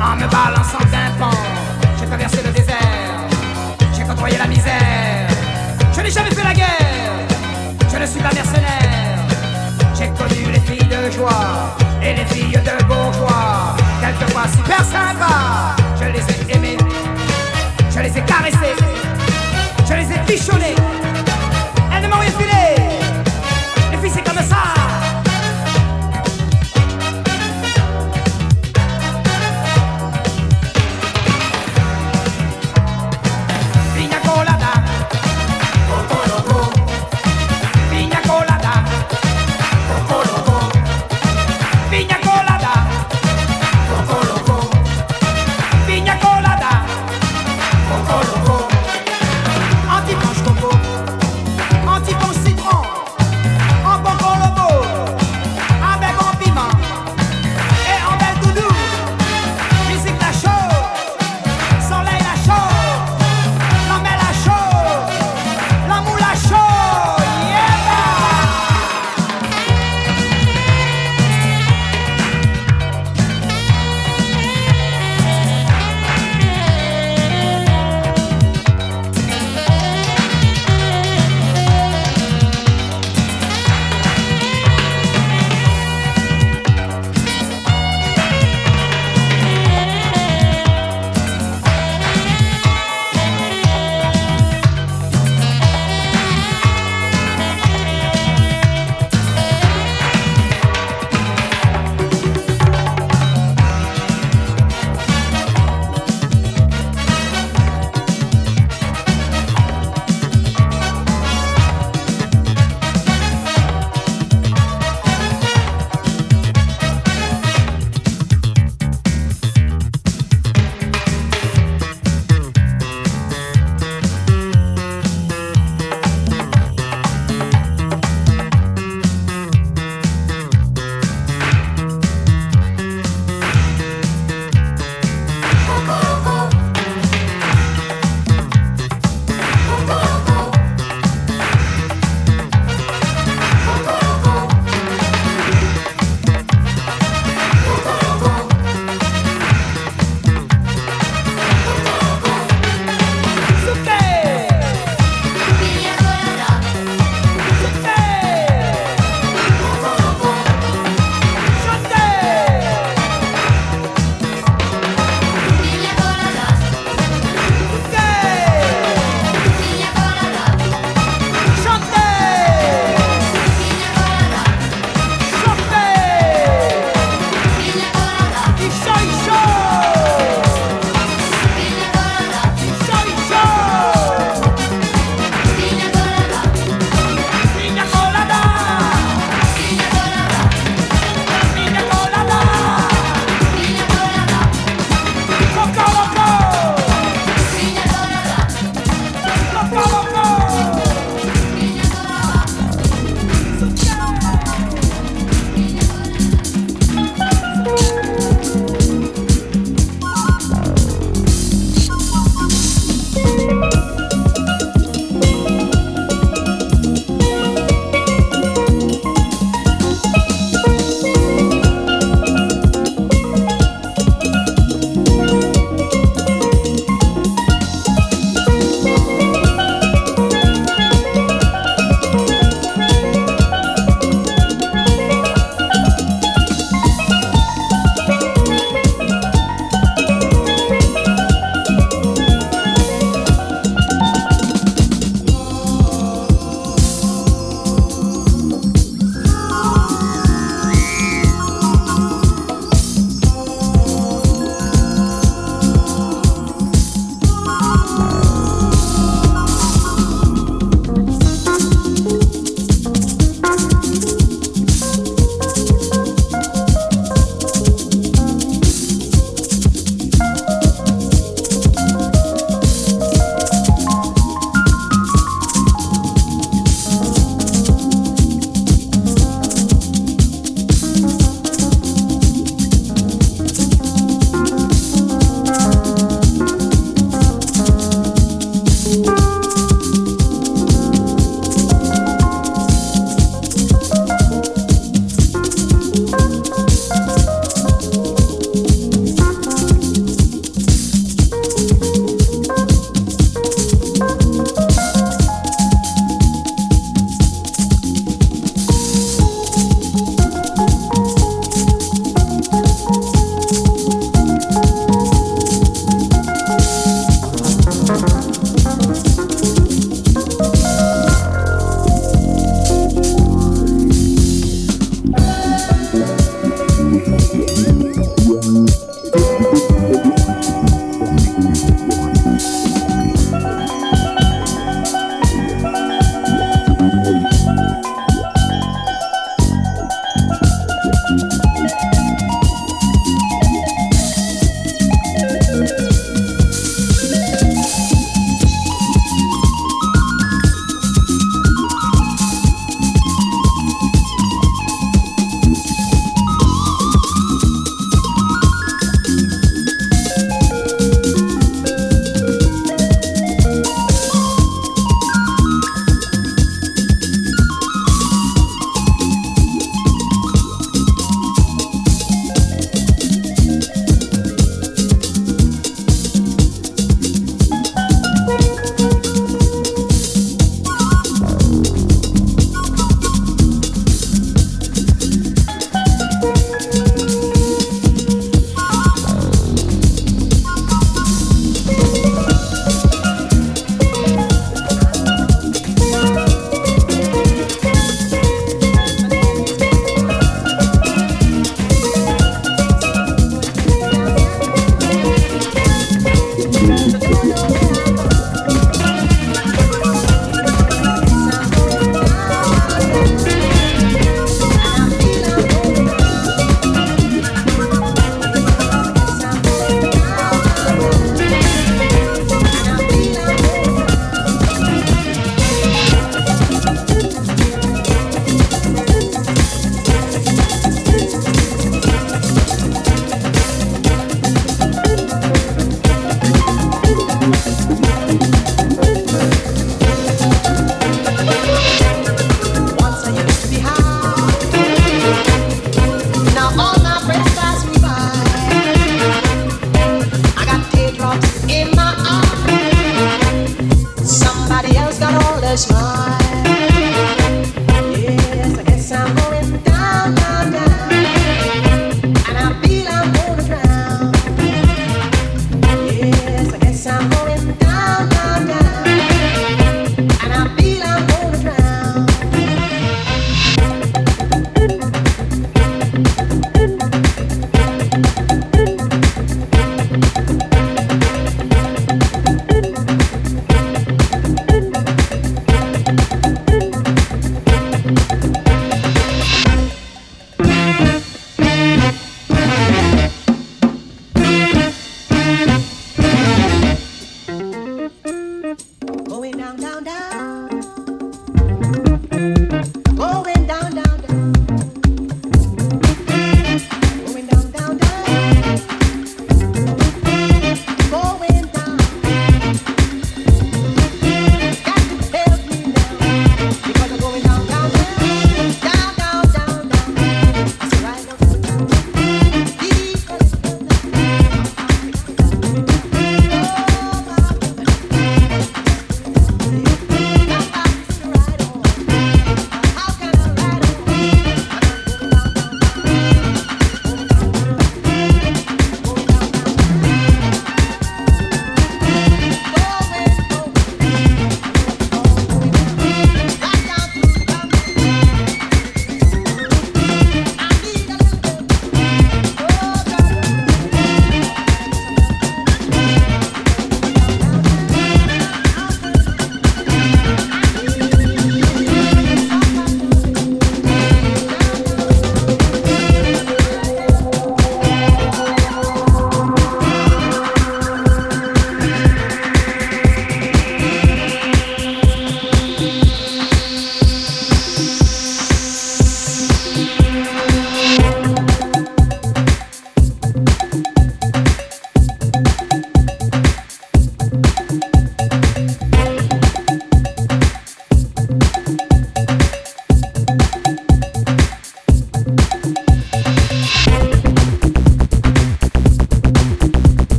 En me balançant d'un pont, j'ai traversé le désert, j'ai côtoyé la misère. Je n'ai jamais fait la guerre, je ne suis pas mercenaire. J'ai connu les filles de joie et les filles de bourgeois. Quelquefois super sympa, je les ai aimées, je les ai caressées, je les ai bichonnées.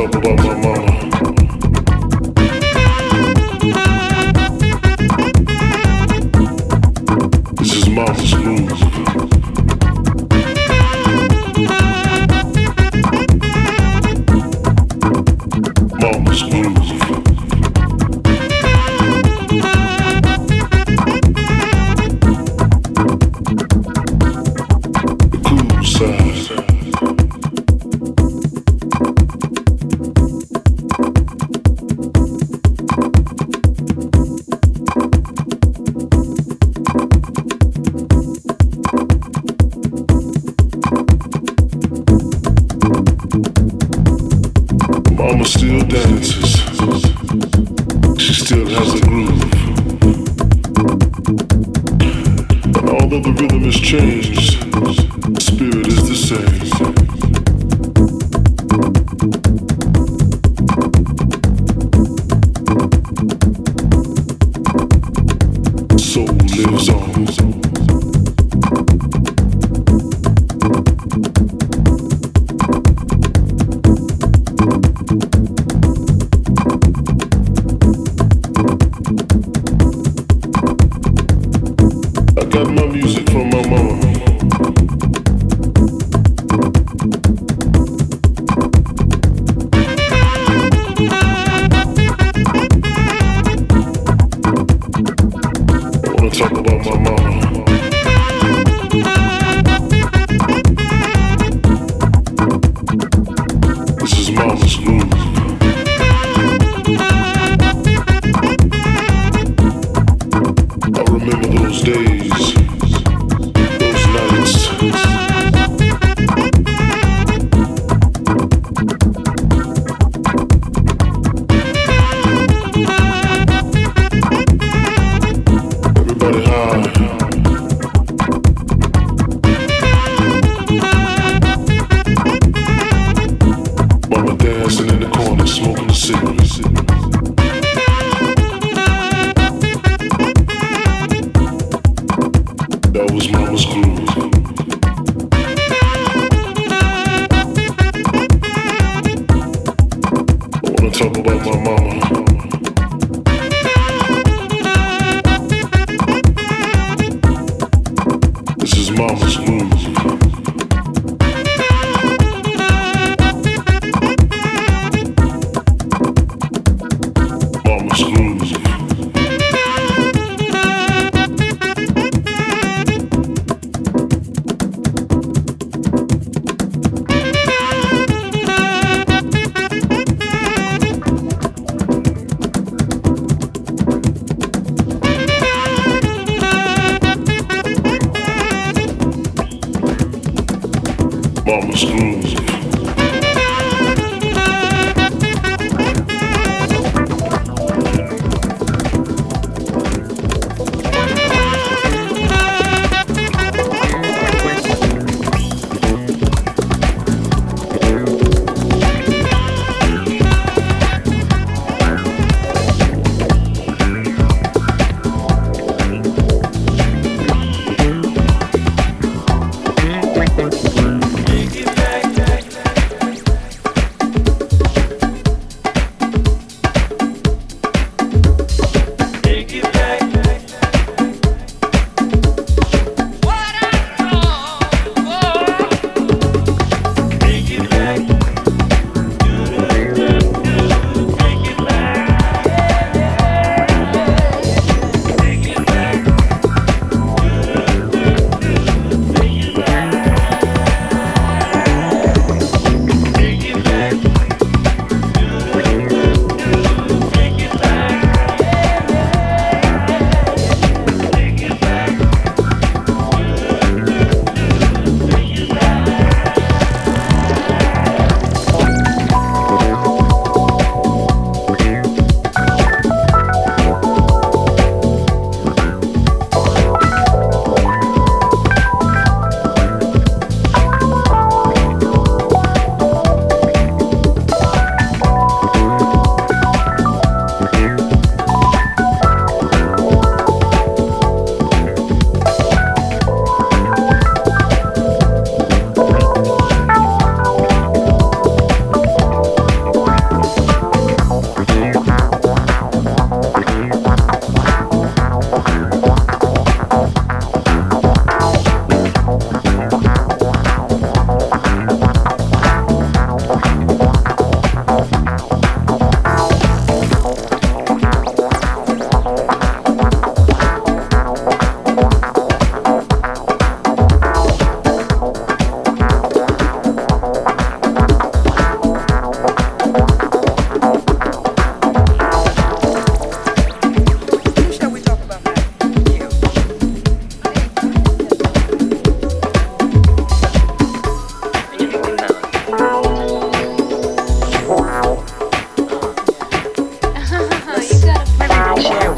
talk about my mama.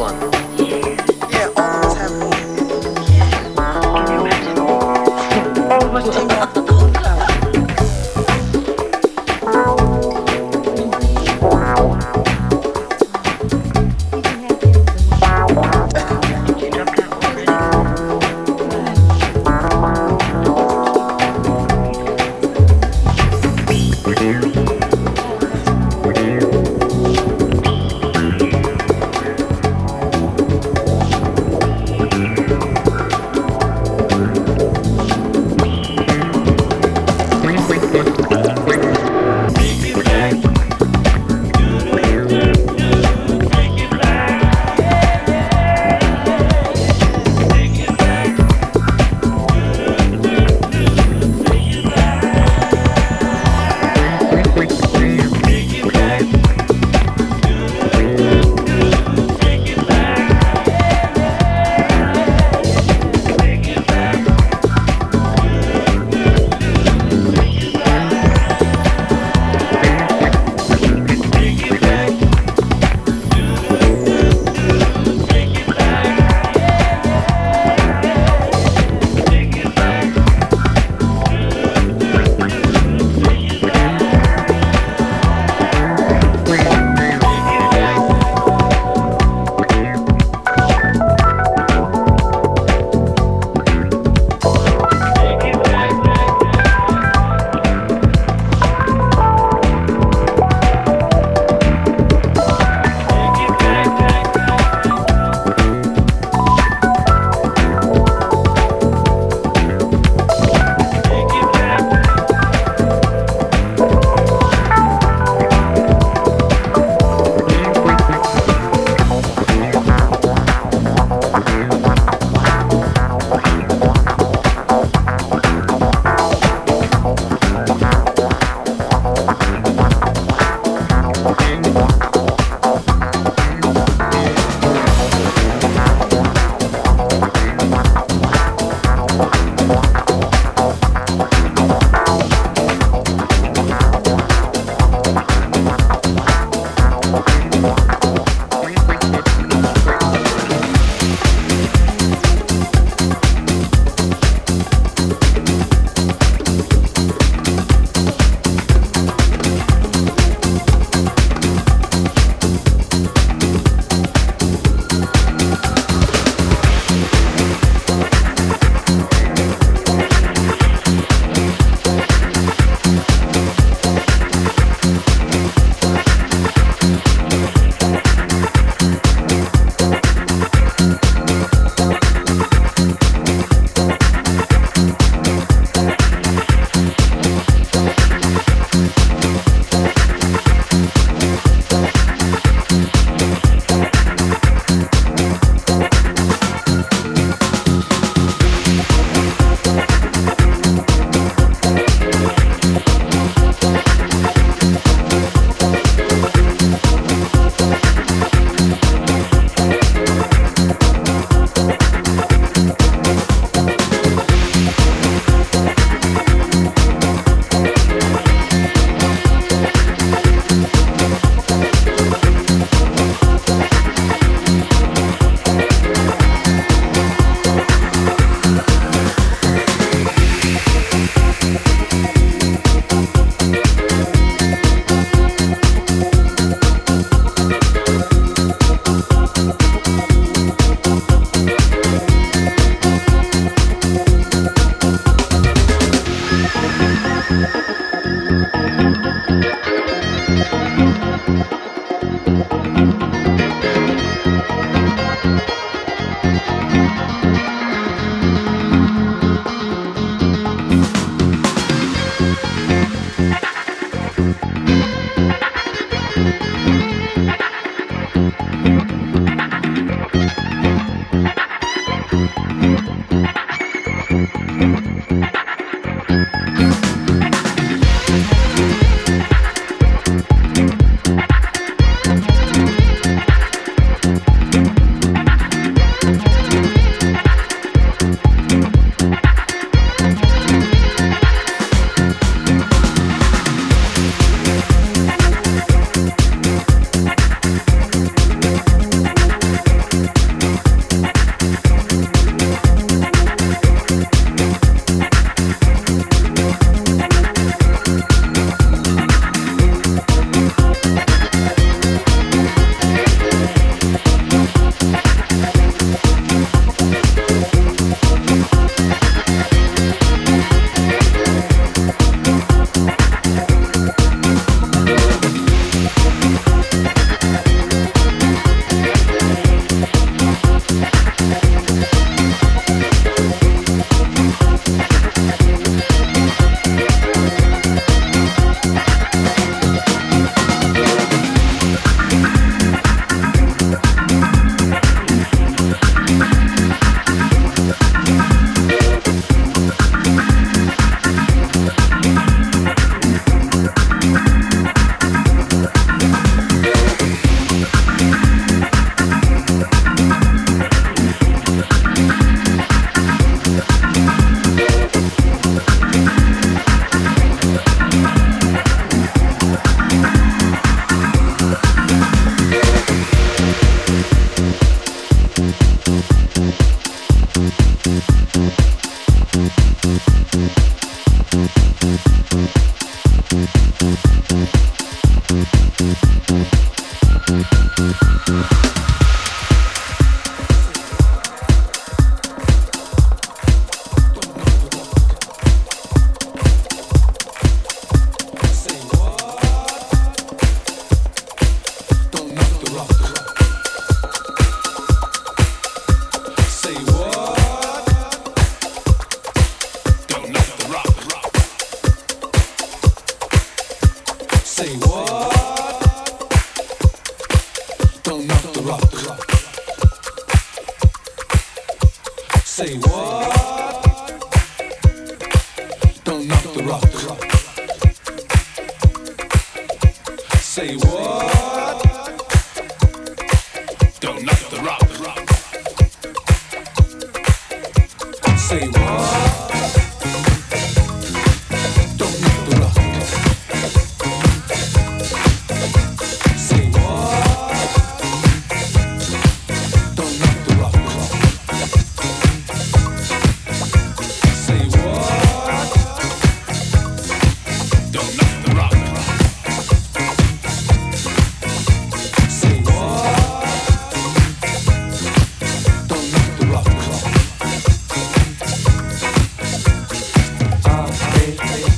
one.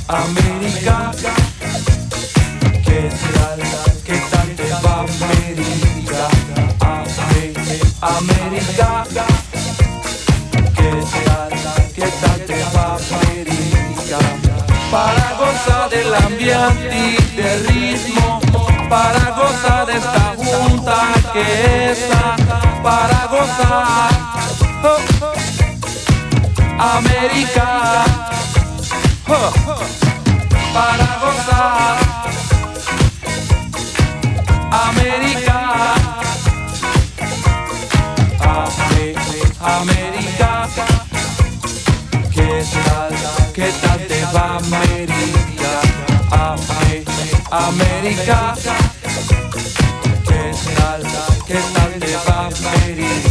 América, ¿qué tal, qué tal te va América? América, ¿qué tal, qué tal te va América? Para gozar del ambiente y del ritmo, para gozar de esta junta que es, para gozar. Oh, oh. América para gozar. América, América, ¿qué tal, qué tal te va América? América, ¿qué tal, qué tal te va América?